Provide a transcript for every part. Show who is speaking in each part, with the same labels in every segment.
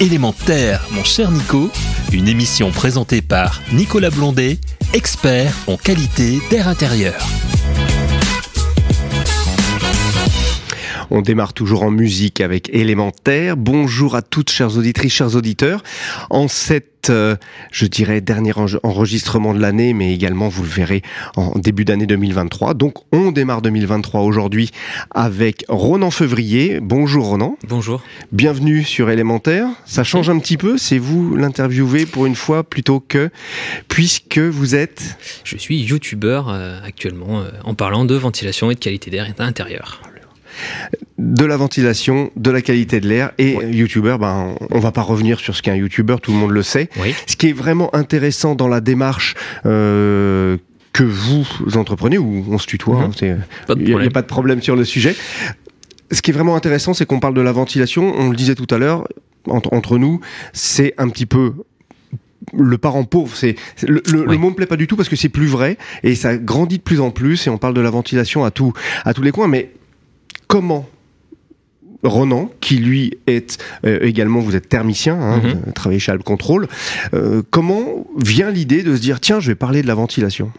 Speaker 1: Élémentaire, mon cher Nico, une émission présentée par Nicolas Blondet, expert en qualité d'air intérieur.
Speaker 2: On démarre toujours en musique avec Élémentaire. Bonjour à toutes chères auditrices, chers auditeurs. En cette, euh, je dirais, dernier enregistrement de l'année, mais également, vous le verrez, en début d'année 2023. Donc, on démarre 2023 aujourd'hui avec Ronan Fevrier. Bonjour Ronan.
Speaker 3: Bonjour.
Speaker 2: Bienvenue sur Élémentaire. Ça change un petit peu, c'est vous l'interviewé pour une fois plutôt que, puisque vous êtes...
Speaker 3: Je suis youtubeur euh, actuellement euh, en parlant de ventilation et de qualité d'air intérieur
Speaker 2: de la ventilation, de la qualité de l'air et youtubeur, ben on va pas revenir sur ce qu'est un youtubeur, tout le monde le sait. Ce qui est vraiment intéressant dans la démarche euh, que vous entreprenez, ou on se tutoie, mhm. hein, il n'y a, pas de problème sur le sujet. Ce qui est vraiment intéressant, c'est qu'on parle de la ventilation, on le disait tout à l'heure, entre, entre nous, c'est un petit peu le parent pauvre, c'est le, le, mot me plaît pas du tout parce que c'est plus vrai et ça grandit de plus en plus et on parle de la ventilation à tout à tous les coins. Mais comment Ronan, qui lui est euh, également, vous êtes thermicien, hein, mhm. travaillez chez Alp Control, euh, comment vient l'idée de se dire tiens, je vais parler de la ventilation?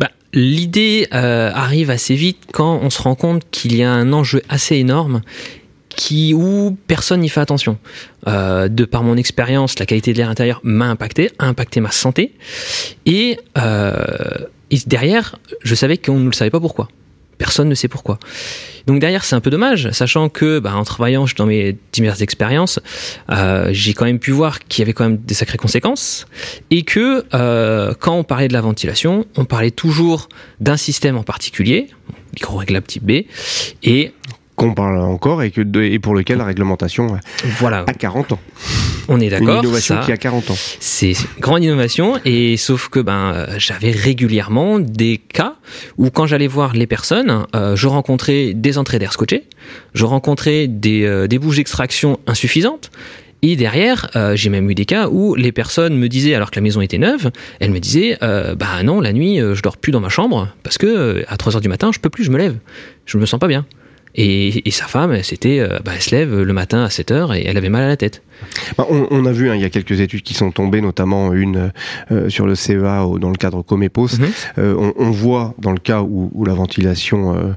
Speaker 3: Bah, L'idée euh, arrive assez vite quand on se rend compte qu'il y a un enjeu assez énorme qui où personne n'y fait attention. de par mon expérience, la qualité de l'air intérieur m'a impacté, a impacté ma santé, et, et derrière, je savais qu'on ne le savait pas pourquoi. Personne ne sait pourquoi. Donc derrière, c'est un peu dommage, sachant que bah, en travaillant dans mes diverses expériences, euh, j'ai quand même pu voir qu'il y avait quand même des sacrées conséquences et que euh, quand on parlait de la ventilation, on parlait toujours d'un système en particulier, micro-réglable type B, et
Speaker 2: qu'on parle encore et, que et pour lequel la réglementation voilà. a 40 ans.
Speaker 3: On est d'accord.
Speaker 2: Une innovation qui a 40 ans.
Speaker 3: C'est une grande innovation et sauf que ben euh, j'avais régulièrement des cas où quand j'allais voir les personnes, euh, je rencontrais des entrées d'air scotchées, je rencontrais des, euh, des bouches d'extraction insuffisantes. Et derrière, j'ai même eu des cas où les personnes me disaient, alors que la maison était neuve, elles me disaient, bah non, la nuit, je dors plus dans ma chambre parce que à 3 heures du matin, je peux plus, je me lève, je me sens pas bien. Et, sa femme, c'était, euh, bah, elle se lève le matin à 7 heures et elle avait mal à la tête.
Speaker 2: Bah, on, a vu, hein, il y a quelques études qui sont tombées, notamment une euh, sur le CEA dans le cadre Comépos. Mhm. Euh, on, voit dans le cas où, la ventilation,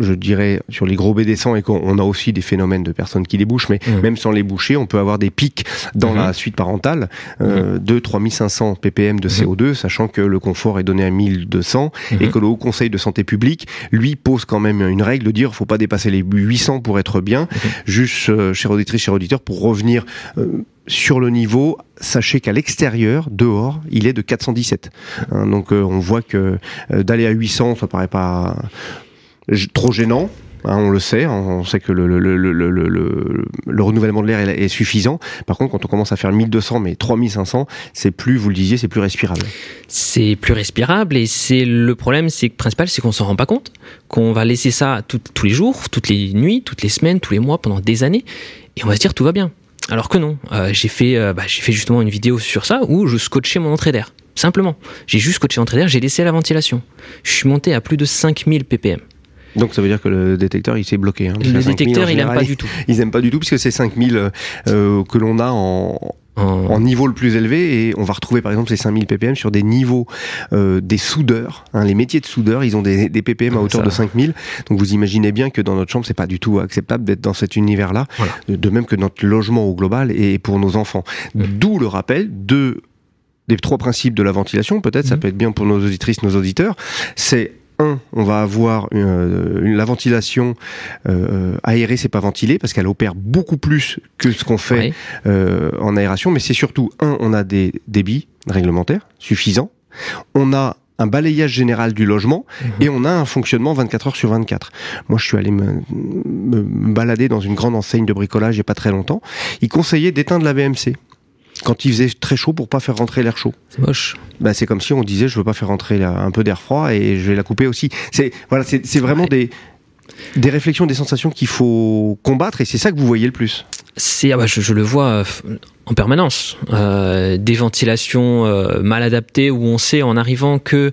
Speaker 2: je dirais, sur les gros descend et qu'on a aussi des phénomènes de personnes qui débouchent, mais mhm. même sans les boucher, on peut avoir des pics dans la mhm. suite parentale de 3500 ppm de CO2, sachant que le confort est donné à 1200 et que le Haut Conseil de santé publique, lui, pose quand même une règle de dire faut pas dépasser les 800 pour être bien. Juste, euh, chère auditrice, cher auditeur, pour revenir euh, sur le niveau, sachez qu'à l'extérieur, dehors, il est de 417. Hein, donc euh, on voit que d'aller à 800, ça paraît pas trop gênant. Hein, on le sait, on sait que le, le, renouvellement de l'air est, suffisant. Par contre, quand on commence à faire 1200 mais 3500, c'est plus, vous le disiez, c'est plus respirable.
Speaker 3: C'est plus respirable et c'est le problème, c'est principal, c'est qu'on s'en rend pas compte, qu'on va laisser ça tous les jours, toutes les nuits, toutes les semaines, tous les mois, pendant des années, et on va se dire tout va bien. Alors que non, euh, j'ai fait, euh, bah, fait justement une vidéo sur ça où je scotchais mon entrée d'air. Simplement. J'ai juste scotché l'entrée d'air, j'ai laissé la ventilation. Je suis monté à plus de 5000 ppm.
Speaker 2: Donc ça veut dire que le détecteur il s'est bloqué. Hein,
Speaker 3: le détecteur il n'aime pas du tout.
Speaker 2: Ils n'aiment pas du tout puisque c'est 5000 euh, que l'on a en, en niveau le plus élevé et on va retrouver par exemple ces 5000 ppm sur des niveaux euh, des soudeurs. Hein, les métiers de soudeurs, ils ont des, des ppm à hauteur de 5000. Donc vous imaginez bien que dans notre chambre, c'est pas du tout acceptable d'être dans cet univers-là. De même que notre logement au global et pour nos enfants. Mm. D'où le rappel de des trois principes de la ventilation. Peut-être ça mm. peut être bien pour nos auditrices, nos auditeurs. C'est un, on va avoir euh, une, la ventilation euh, aérée, c'est pas ventilé parce qu'elle opère beaucoup plus que ce qu'on fait euh, en aération. Mais c'est surtout un, on a des débits réglementaires suffisants. On a un balayage général du logement mhm. et on a un fonctionnement 24 heures sur 24. Moi, je suis allé me, me, balader dans une grande enseigne de bricolage il n'y a pas très longtemps. Il conseillait d'éteindre la VMC quand il faisait très chaud pour pas faire rentrer l'air chaud.
Speaker 3: C'est moche.
Speaker 2: Bah, c'est comme si on disait je veux pas faire rentrer un peu d'air froid et je vais la couper aussi. C'est voilà, c'est vraiment des des réflexions, des sensations qu'il faut combattre et c'est ça que vous voyez le plus.
Speaker 3: C'est ah bah, je, le vois euh, en permanence. Euh, des ventilations euh, mal adaptées où on sait en arrivant que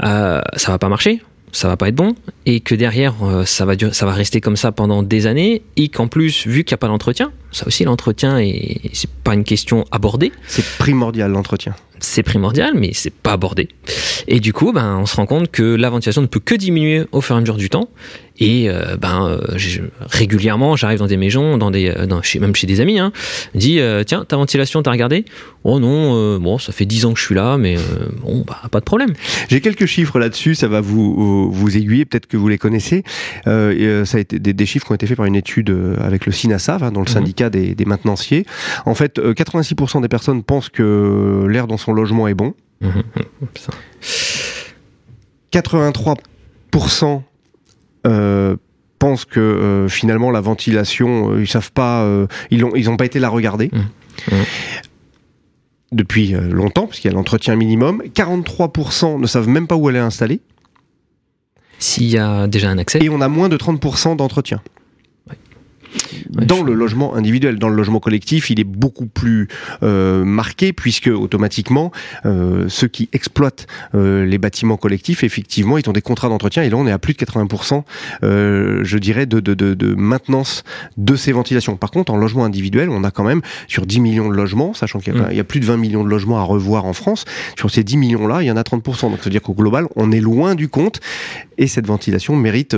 Speaker 3: ça va pas marcher, ça va pas être bon et que derrière ça va ça va rester comme ça pendant des années et qu'en plus vu qu'il n'y a pas d'entretien ça aussi l'entretien et c'est pas une question abordée
Speaker 2: c'est primordial l'entretien
Speaker 3: c'est primordial, mais c'est pas abordé. Et du coup, ben, on se rend compte que la ventilation ne peut que diminuer au fur et à mesure du temps. Et euh, ben, euh, régulièrement, j'arrive dans des maisons, dans des, euh, chez, même chez des amis, hein, dit tiens, ta ventilation, t'as regardé? Oh non, bon, ça fait 10 ans que je suis là, mais bon, bah, pas de problème.
Speaker 2: J'ai quelques chiffres là-dessus, ça va vous, vous aiguiller, peut-être que vous les connaissez. ça a été des, chiffres qui ont été faits par une étude avec le SINASAV, hein, dans le mhm. syndicat des, des maintenanciers. En fait, 86% des personnes pensent que l'air dans son logement est bon. 83% euh, pensent que euh, finalement la ventilation, euh, ils savent pas, ils n'ont ils ont pas été la regarder. Mmh. Depuis longtemps, parce qu'il y a l'entretien minimum. 43% ne savent même pas où elle est installée.
Speaker 3: S'il y a déjà un accès.
Speaker 2: Et on a moins de 30% d'entretien dans le logement individuel. Dans le logement collectif, il est beaucoup plus euh, marqué puisque automatiquement, euh, ceux qui exploitent euh, les bâtiments collectifs, effectivement, ils ont des contrats d'entretien et là, on est à plus de 80%, je dirais, de, de, de, de, maintenance de ces ventilations. Par contre, en logement individuel, on a quand même sur 10 millions de logements, sachant qu'il y, y, a plus de 20 millions de logements à revoir en France, sur ces 10 millions-là, il y en a 30%. Donc, ça veut dire qu'au global, on est loin du compte et cette ventilation mérite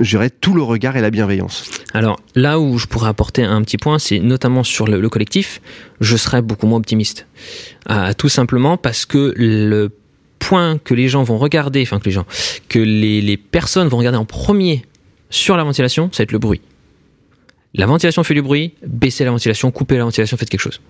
Speaker 2: dirais, tout le regard et la bienveillance.
Speaker 3: Alors là où je pourrais apporter un petit point, c'est notamment sur le, collectif, je serais beaucoup moins optimiste. Euh, tout simplement parce que le point que les gens vont regarder, enfin que les gens, que les, les personnes vont regarder en premier sur la ventilation, ça va être le bruit. La ventilation fait du bruit, baissez la ventilation, coupez la ventilation, faites quelque chose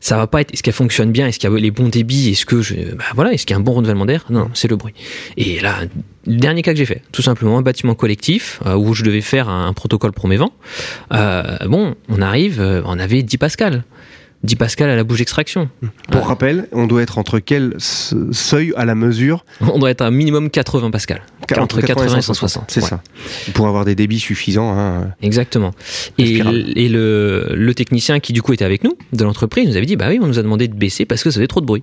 Speaker 3: ça va pas être est-ce qu'elle fonctionne bien, est-ce qu'il y a les bons débits, est-ce que je, bah voilà, est-ce qu'il y a un bon renouvellement d'air? Non, c'est le bruit. Et là, le dernier cas que j'ai fait, tout simplement un bâtiment collectif euh, où je devais faire un, protocole vents. Euh, bon, on arrive, euh, on avait 10 pascal. 10 pascal à la bouche d'extraction.
Speaker 2: Pour rappel, on doit être entre quel seuil à la mesure
Speaker 3: On doit être à minimum 80 pascal. Entre 80 et 160.
Speaker 2: C'est ça. Pour avoir des débits suffisants. Hein,
Speaker 3: Exactement. Et, et le, le, technicien qui du coup était avec nous, de l'entreprise, nous avait dit, bah oui, on nous a demandé de baisser parce que ça faisait trop de bruit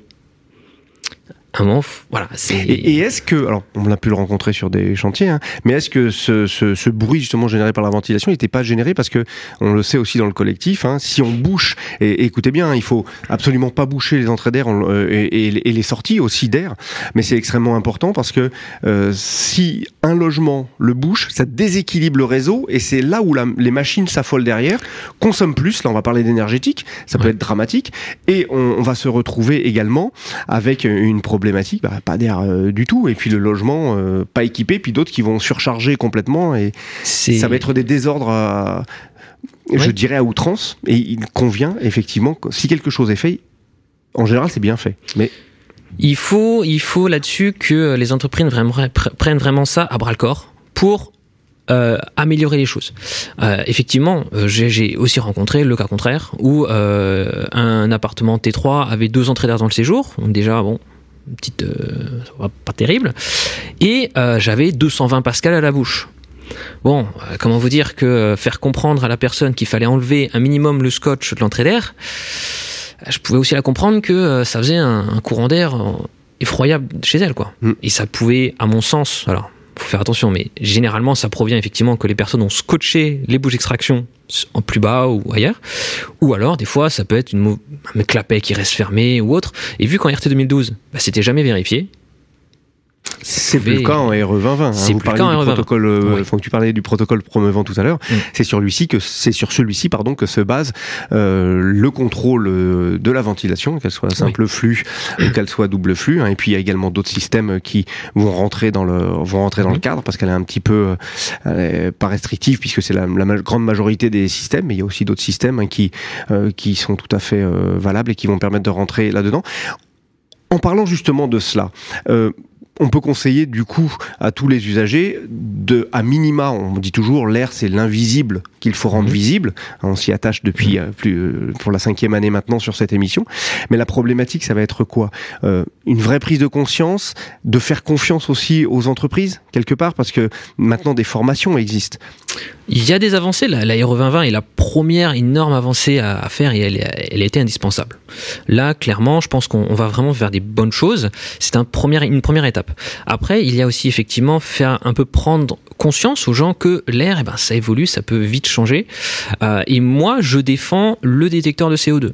Speaker 3: voilà.
Speaker 2: Et, est-ce que, alors on a pu le rencontrer sur des chantiers, hein, mais est-ce que ce, bruit justement généré par la ventilation n'était pas généré parce que on le sait aussi dans le collectif, hein, si on bouche, et, écoutez bien, il faut absolument pas boucher les entrées d'air euh, et, les sorties aussi d'air, mais c'est extrêmement important parce que euh, si un logement le bouche, ça déséquilibre le réseau et c'est là où les machines s'affolent derrière, consomment plus. Là, on va parler d'énergétique, ça peut être dramatique, et on, on va se retrouver également avec une problématique problématique, bah, pas d'air euh, du tout. Et puis le logement euh, pas équipé, puis d'autres qui vont surcharger complètement. Et ça va être des désordres, je dirais, à outrance. Et il convient effectivement, si quelque chose est fait, en général, c'est bien fait. Mais
Speaker 3: il faut, il faut là-dessus que les entreprises prennent vraiment ça à bras le corps pour euh, améliorer les choses. effectivement, j'ai aussi rencontré le cas contraire où un appartement T3 avait deux entrées d'air dans le séjour. Donc déjà, bon, petite, euh, pas terrible. Et euh, j'avais 220 pascal à la bouche. Bon, euh, comment vous dire que faire comprendre à la personne qu'il fallait enlever un minimum le scotch de l'entrée d'air, je pouvais aussi la comprendre que ça faisait un, courant d'air effroyable chez elle, quoi. Mm. Et ça pouvait, à mon sens, alors faut faire attention, mais généralement ça provient effectivement que les personnes ont scotché les bouches d'extraction en plus bas ou ailleurs, ou alors des fois ça peut être une, un clapet qui reste fermé ou autre. Et vu qu'en RT 2012, bah, c'était jamais vérifié,
Speaker 2: c'est plus le cas en RE 2020. Hein. Vous parlez du protocole, euh, faut que tu parlais du protocole promeuvant tout à l'heure. Mm. C'est sur lui-ci que c'est sur celui-ci pardon que se base euh, le contrôle euh, de la ventilation, qu'elle soit simple flux ou qu'elle soit double flux. Hein. Et puis il y a également d'autres systèmes qui vont rentrer dans le vont rentrer dans le mm. cadre parce qu'elle est un petit peu pas restrictive puisque c'est la, grande majorité des systèmes, mais il y a aussi d'autres systèmes hein, qui qui sont tout à fait valables et qui vont permettre de rentrer là-dedans. En parlant justement de cela, on peut conseiller du coup à tous les usagers de, à minima, on dit toujours l'air c'est l'invisible qu'il faut rendre mmh. visible. On s'y attache depuis mmh. plus pour la cinquième année maintenant sur cette émission. Mais la problématique, ça va être quoi? Une vraie prise de conscience, de faire confiance aussi aux entreprises quelque part, parce que maintenant des formations existent.
Speaker 3: Il y a des avancées. La, 2020 est la première énorme avancée à, faire et elle, elle a été indispensable. Là, clairement, je pense qu'on va vraiment faire des bonnes choses. C'est un premier, une première étape. Après, il y a aussi effectivement faire un peu prendre conscience aux gens que l'air, eh ben, ça évolue, ça peut vite changer. Euh, et moi, je défends le détecteur de CO2.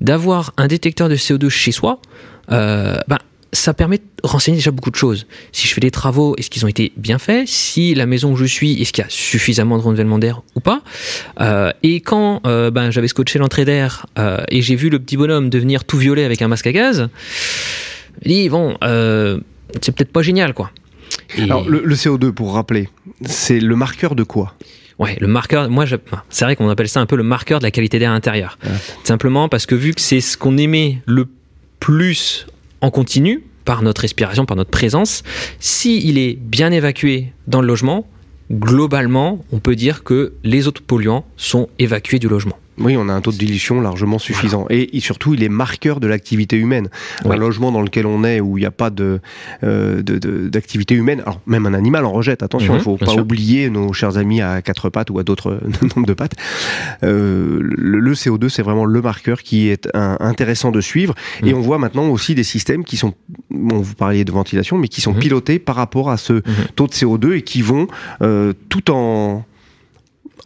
Speaker 3: D'avoir un détecteur de CO2 chez soi, euh, ben, ça permet de renseigner déjà beaucoup de choses. Si je fais des travaux, est-ce qu'ils ont été bien faits? Si la maison où je suis, est-ce qu'il y a suffisamment de renouvellement d'air ou pas? Euh, Et quand ben, j'avais scotché l'entrée d'air et j'ai vu le petit bonhomme devenir tout violet avec un masque à gaz, je me dis, bon, c'est peut-être pas génial, quoi.
Speaker 2: Alors, le, CO2, pour rappeler, c'est le marqueur de quoi?
Speaker 3: Ouais, le marqueur, moi, c'est vrai qu'on appelle ça un peu le marqueur de la qualité d'air intérieur. Simplement parce que vu que c'est ce qu'on émet le plus en continu, par notre respiration, par notre présence, s'il est bien évacué dans le logement, globalement, on peut dire que les autres polluants sont évacués du logement.
Speaker 2: Oui, on a un taux de dilution largement suffisant. Et, surtout, il est marqueur de l'activité humaine. Un logement dans lequel on est, où il n'y a pas de, euh, d'activité humaine, alors même un animal en rejette, attention, il ne faut pas oublier nos chers amis à quatre pattes ou à d'autres nombres de pattes. Euh, le, CO2, c'est vraiment le marqueur qui est intéressant de suivre. Et mm. on voit maintenant aussi des systèmes qui sont, bon, vous parliez de ventilation, mais qui sont mm-hmm. pilotés par rapport à ce taux de CO2 et qui vont euh, tout en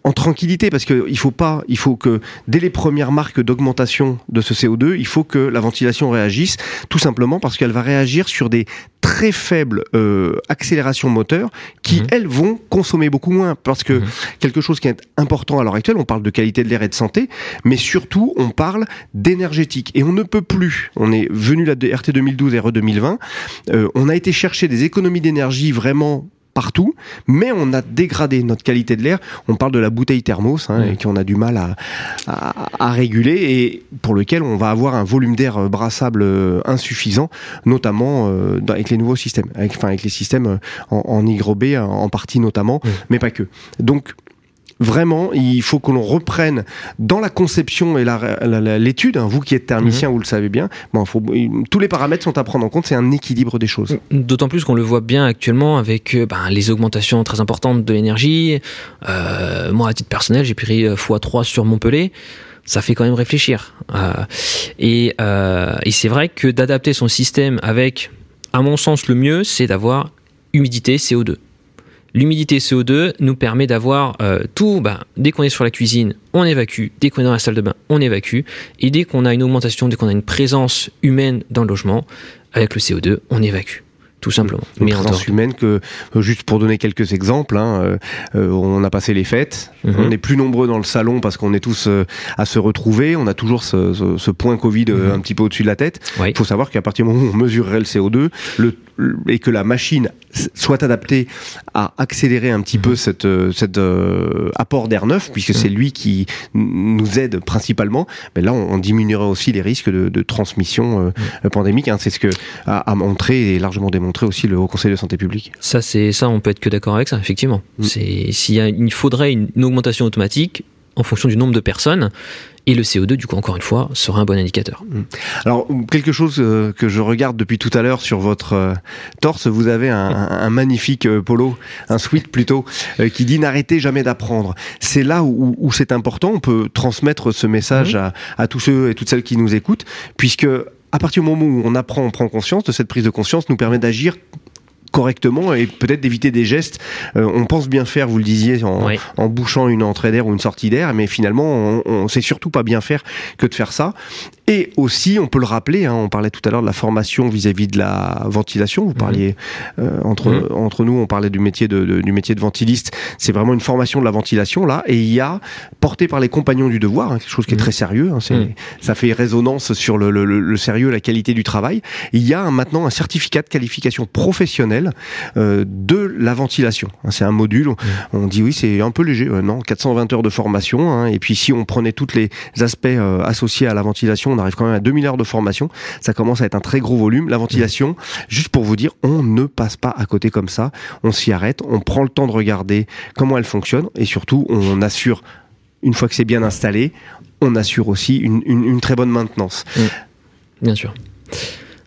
Speaker 2: en tranquillité parce que il faut pas, il faut que dès les premières marques d'augmentation de ce CO2, il faut que la ventilation réagisse, tout simplement parce qu'elle va réagir sur des très faibles euh, accélérations moteurs qui mhm. elles vont consommer beaucoup moins parce que mhm. quelque chose qui est important à l'heure actuelle, on parle de qualité de l'air et de santé, mais surtout on parle d'énergétique et on ne peut plus. On est venu la RT 2012 RE 2020, euh, on a été chercher des économies d'énergie vraiment partout, mais on a dégradé notre qualité de l'air. On parle de la bouteille thermos, hein, et qu'on a du mal à, à, réguler, et pour lequel on va avoir un volume d'air euh, brassable euh, insuffisant, notamment euh, avec les nouveaux systèmes, avec, enfin avec les systèmes en, en hygrobé en partie notamment, mais pas que. Donc Vraiment, il faut que l'on reprenne dans la conception et l'étude, hein, vous qui êtes thermicien, mhm. vous le savez bien, bon, faut, tous les paramètres sont à prendre en compte, c'est un équilibre des choses.
Speaker 3: D'autant plus qu'on le voit bien actuellement avec euh, ben, les augmentations très importantes de l'énergie. Euh, moi, à titre personnel, j'ai pris x3 sur Montpellier ça fait quand même réfléchir. Euh, et, euh, et c'est vrai que d'adapter son système avec, à mon sens, le mieux, c'est d'avoir humidité, CO2. L'humidité CO2 nous permet d'avoir euh, tout, bah, dès qu'on est sur la cuisine, on évacue, dès qu'on est dans la salle de bain, on évacue, et dès qu'on a une augmentation, dès qu'on a une présence humaine dans le logement, avec le CO2, on évacue tout simplement.
Speaker 2: Une présence humaine que, euh, juste pour donner quelques exemples, hein, euh, on a passé les fêtes, mhm. on est plus nombreux dans le salon parce qu'on est tous à se retrouver, on a toujours ce, point Covid mhm. un petit peu au-dessus de la tête. Il faut savoir qu'à partir du moment où on mesurerait le CO2, le et que la machine soit adaptée à accélérer un petit peu mhm. cette, euh, cet euh, apport d'air neuf, puisque c'est mhm. lui qui nous aide principalement, mais là on, diminuerait aussi les risques de, transmission euh, mhm. pandémique. Hein. C'est ce que a, montré et largement démontré aussi le Haut Conseil de santé publique.
Speaker 3: Ça, c'est ça, on peut être que d'accord avec ça, effectivement. C'est s'il il faudrait une augmentation automatique en fonction du nombre de personnes. Et le CO2, du coup, encore une fois, sera un bon indicateur. Mm.
Speaker 2: Alors, quelque chose euh, que je regarde depuis tout à l'heure sur votre euh, torse, vous avez un, magnifique euh, polo, un sweat plutôt, qui dit n'arrêtez jamais d'apprendre. C'est là où, c'est important. On peut transmettre ce message à, à tous ceux et toutes celles qui nous écoutent, puisque à partir du moment où on apprend, on prend conscience de cette prise de conscience, nous permet d'agir correctement et peut-être d'éviter des gestes. Euh, on pense bien faire, vous le disiez, en, bouchant une entrée d'air ou une sortie d'air, mais finalement, on, on sait surtout pas bien faire que de faire ça. Et aussi, on peut le rappeler, hein, on parlait tout à l'heure de la formation vis-à-vis de la ventilation. Vous parliez euh, entre mhm. entre nous, on parlait du métier de, du métier de ventiliste. C'est vraiment une formation de la ventilation là, et il y a porté par les compagnons du devoir, hein, quelque chose qui est mhm. très sérieux. Hein. Ça fait résonance sur le, le, le, sérieux, la qualité du travail. Il y a maintenant un certificat de qualification professionnelle euh, de la ventilation. C'est un module. On dit oui, c'est un peu léger. non, 420 heures de formation. et puis si on prenait tous les aspects euh, associés à la ventilation on arrive quand même à 2000 heures de formation. Ça commence à être un très gros volume. La ventilation, juste pour vous dire, on ne passe pas à côté comme ça. On s'y arrête, on prend le temps de regarder comment elle fonctionne et surtout, on assure une fois que c'est bien installé, on assure aussi une, très bonne maintenance.
Speaker 3: Bien sûr.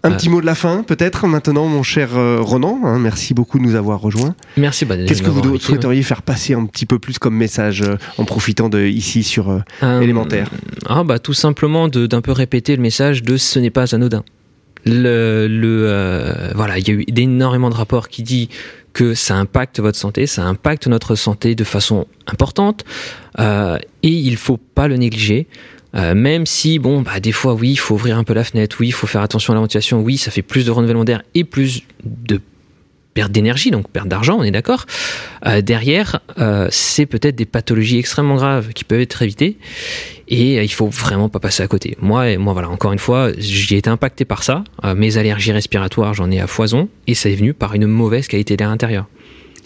Speaker 2: Un petit mot de la fin, peut-être maintenant, mon cher euh, Ronan. Hein, merci beaucoup de nous avoir rejoints.
Speaker 3: Merci. Bah,
Speaker 2: Qu'est-ce que vous souhaiteriez faire passer un petit peu plus comme message euh, en profitant de ici sur euh, élémentaire
Speaker 3: ah bah tout simplement d'un peu répéter le message de ce n'est pas anodin. Le, le voilà, il y a eu énormément de rapports qui disent que ça impacte votre santé, ça impacte notre santé de façon importante, et il faut pas le négliger. Euh, même si, bon, bah, des fois, oui, il faut ouvrir un peu la fenêtre, oui, il faut faire attention à la ventilation, oui, ça fait plus de renouvellement d'air et plus de perte d'énergie, donc perte d'argent, on est d'accord. Euh, derrière, euh, c'est peut-être des pathologies extrêmement graves qui peuvent être évitées et il faut vraiment pas passer à côté. Moi, moi voilà, encore une fois, j'ai été impacté par ça. mes allergies respiratoires, j'en ai à foison et ça est venu par une mauvaise qualité d'air intérieur.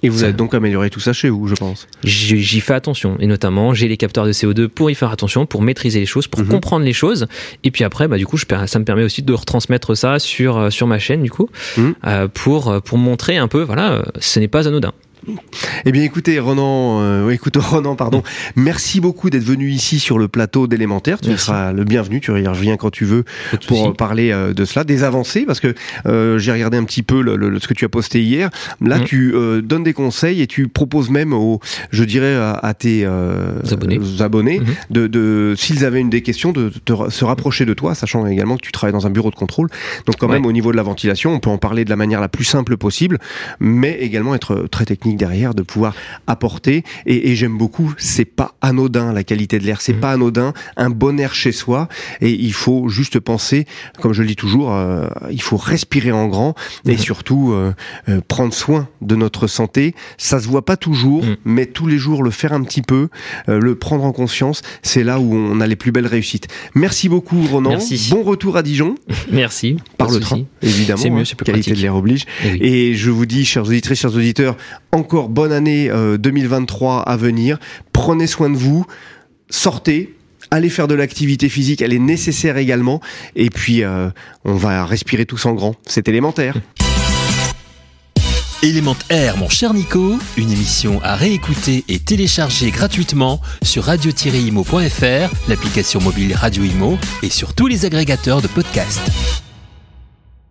Speaker 2: Et vous avez donc amélioré tout ça chez vous, je pense.
Speaker 3: J'y fais attention. Et notamment, j'ai les capteurs de CO2 pour y faire attention, pour maîtriser les choses, pour mhm. comprendre les choses. Et puis après, bah, du coup, je, ça me permet aussi de retransmettre ça sur, euh, sur ma chaîne, du coup, mhm. euh, pour, pour montrer un peu, voilà, euh, ce n'est pas anodin.
Speaker 2: Eh bien, écoutez, Ronan, euh, écoute, Ronan, pardon, merci beaucoup d'être venu ici sur le plateau d'élémentaire. Tu seras le bienvenu, tu reviens quand tu veux pour parler euh, de cela, des avancées, parce que euh, j'ai regardé un petit peu le, ce que tu as posté hier. Là, mm. tu donnes des conseils et tu proposes même aux, je dirais, à, tes abonnés, abonnés mm-hmm. de, de s'ils avaient une des questions, de, se rapprocher de toi, sachant également que tu travailles dans un bureau de contrôle. Donc, quand même, au niveau de la ventilation, on peut en parler de la manière la plus simple possible, mais également être très technique derrière, de pouvoir apporter. Et, j'aime beaucoup, c'est pas anodin la qualité de l'air, c'est mmh. pas anodin un bon air chez soi. Et il faut juste penser, comme je le dis toujours, euh, il faut respirer en grand et mmh. surtout euh, euh, prendre soin de notre santé. Ça se voit pas toujours, mmh. mais tous les jours le faire un petit peu, le prendre en conscience, c'est là où on a les plus belles réussites. Merci beaucoup Ronan.
Speaker 3: Merci.
Speaker 2: Bon retour à Dijon.
Speaker 3: Merci.
Speaker 2: Par le train, évidemment.
Speaker 3: C'est mieux, hein. c'est plus
Speaker 2: Qualité de l'air oblige. Et, et je vous dis, chers auditrices, chers auditeurs, encore bonne année 2023 euh, à venir. Prenez soin de vous, sortez, allez faire de l'activité physique, elle est nécessaire également. Et puis, euh, on va respirer tous en grand. C'est élémentaire.
Speaker 1: Élémentaire, mon cher Nico, une émission à réécouter et télécharger gratuitement sur radio-imo.fr, l'application mobile Radio Imo et sur tous les agrégateurs de podcasts.